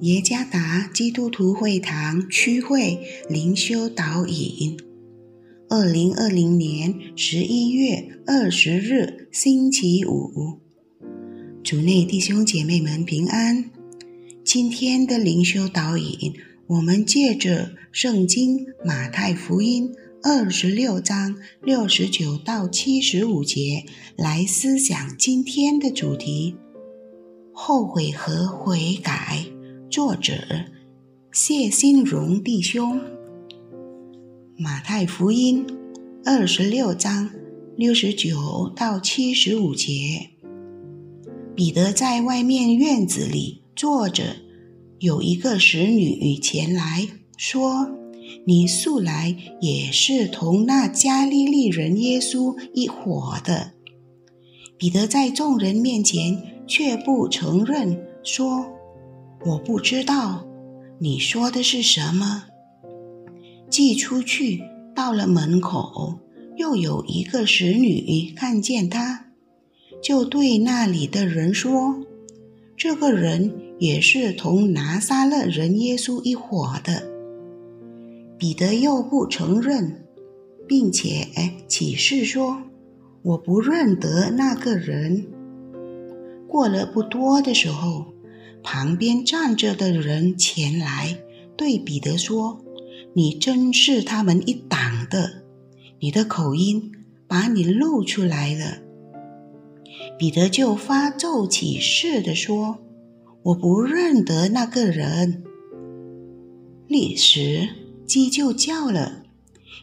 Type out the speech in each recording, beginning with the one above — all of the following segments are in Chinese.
耶加达基督徒会堂区会灵修导引，二零二零年十一月二十日星期五，主内弟兄姐妹们平安。今天的灵修导引，我们借着圣经马太福音二十六章六十九到七十五节来思想今天的主题：后悔和悔改。作者谢新荣弟兄，《马太福音》二十六章六十九到七十五节。彼得在外面院子里坐着，有一个使女前来说：“你素来也是同那加利利人耶稣一伙的。”彼得在众人面前却不承认，说。我不知道你说的是什么。寄出去到了门口，又有一个使女看见他，就对那里的人说：“这个人也是同拿撒勒人耶稣一伙的。”彼得又不承认，并且起誓说：“我不认得那个人。”过了不多的时候。旁边站着的人前来对彼得说：“你真是他们一党的，你的口音把你露出来了。”彼得就发咒起誓的说：“我不认得那个人。”立时鸡就叫了。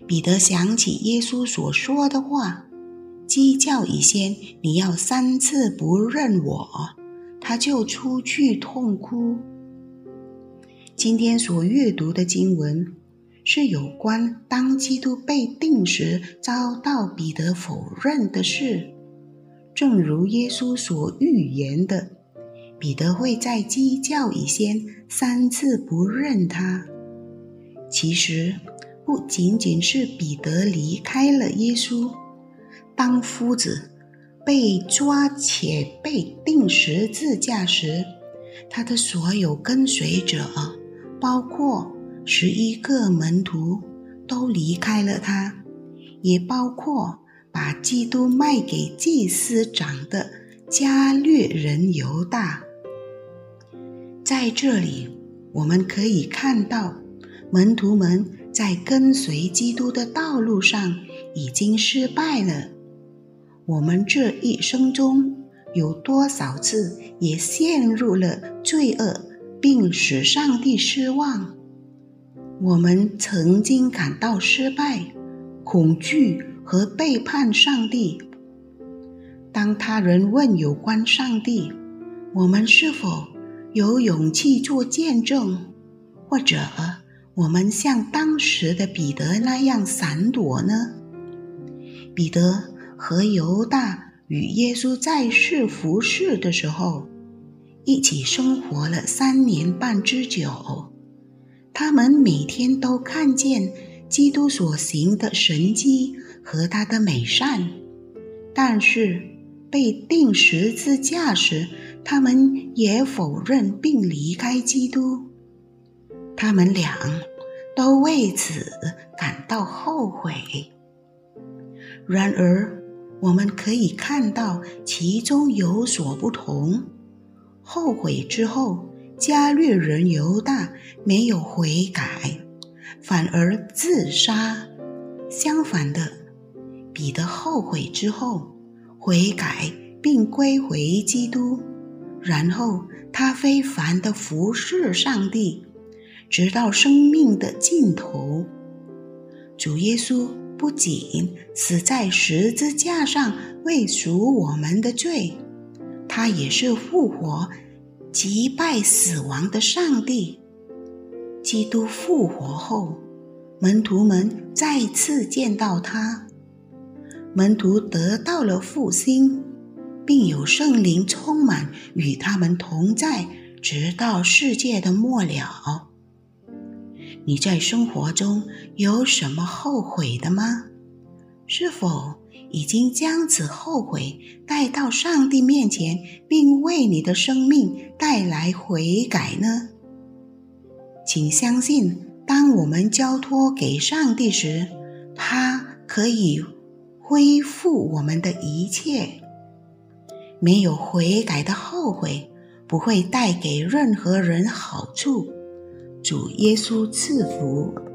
彼得想起耶稣所说的话：“鸡叫以先，你要三次不认我。”他就出去痛哭。今天所阅读的经文是有关当基督被定时遭到彼得否认的事。正如耶稣所预言的，彼得会在鸡叫以前三次不认他。其实不仅仅是彼得离开了耶稣，当夫子。被抓且被钉十字架时，他的所有跟随者，包括十一个门徒，都离开了他，也包括把基督卖给祭司长的加略人犹大。在这里，我们可以看到，门徒们在跟随基督的道路上已经失败了。我们这一生中有多少次也陷入了罪恶，并使上帝失望？我们曾经感到失败、恐惧和背叛上帝。当他人问有关上帝，我们是否有勇气做见证？或者我们像当时的彼得那样闪躲呢？彼得。和犹大与耶稣在世服侍的时候，一起生活了三年半之久。他们每天都看见基督所行的神迹和他的美善，但是被钉十字架时，他们也否认并离开基督。他们俩都为此感到后悔。然而，我们可以看到其中有所不同。后悔之后，加略人犹大没有悔改，反而自杀。相反的，彼得后悔之后悔改，并归回基督，然后他非凡的服侍上帝，直到生命的尽头。主耶稣。不仅死在十字架上为赎我们的罪，他也是复活、击败死亡的上帝。基督复活后，门徒们再次见到他，门徒得到了复兴，并有圣灵充满，与他们同在，直到世界的末了。你在生活中有什么后悔的吗？是否已经将此后悔带到上帝面前，并为你的生命带来悔改呢？请相信，当我们交托给上帝时，他可以恢复我们的一切。没有悔改的后悔，不会带给任何人好处。主耶稣赐福。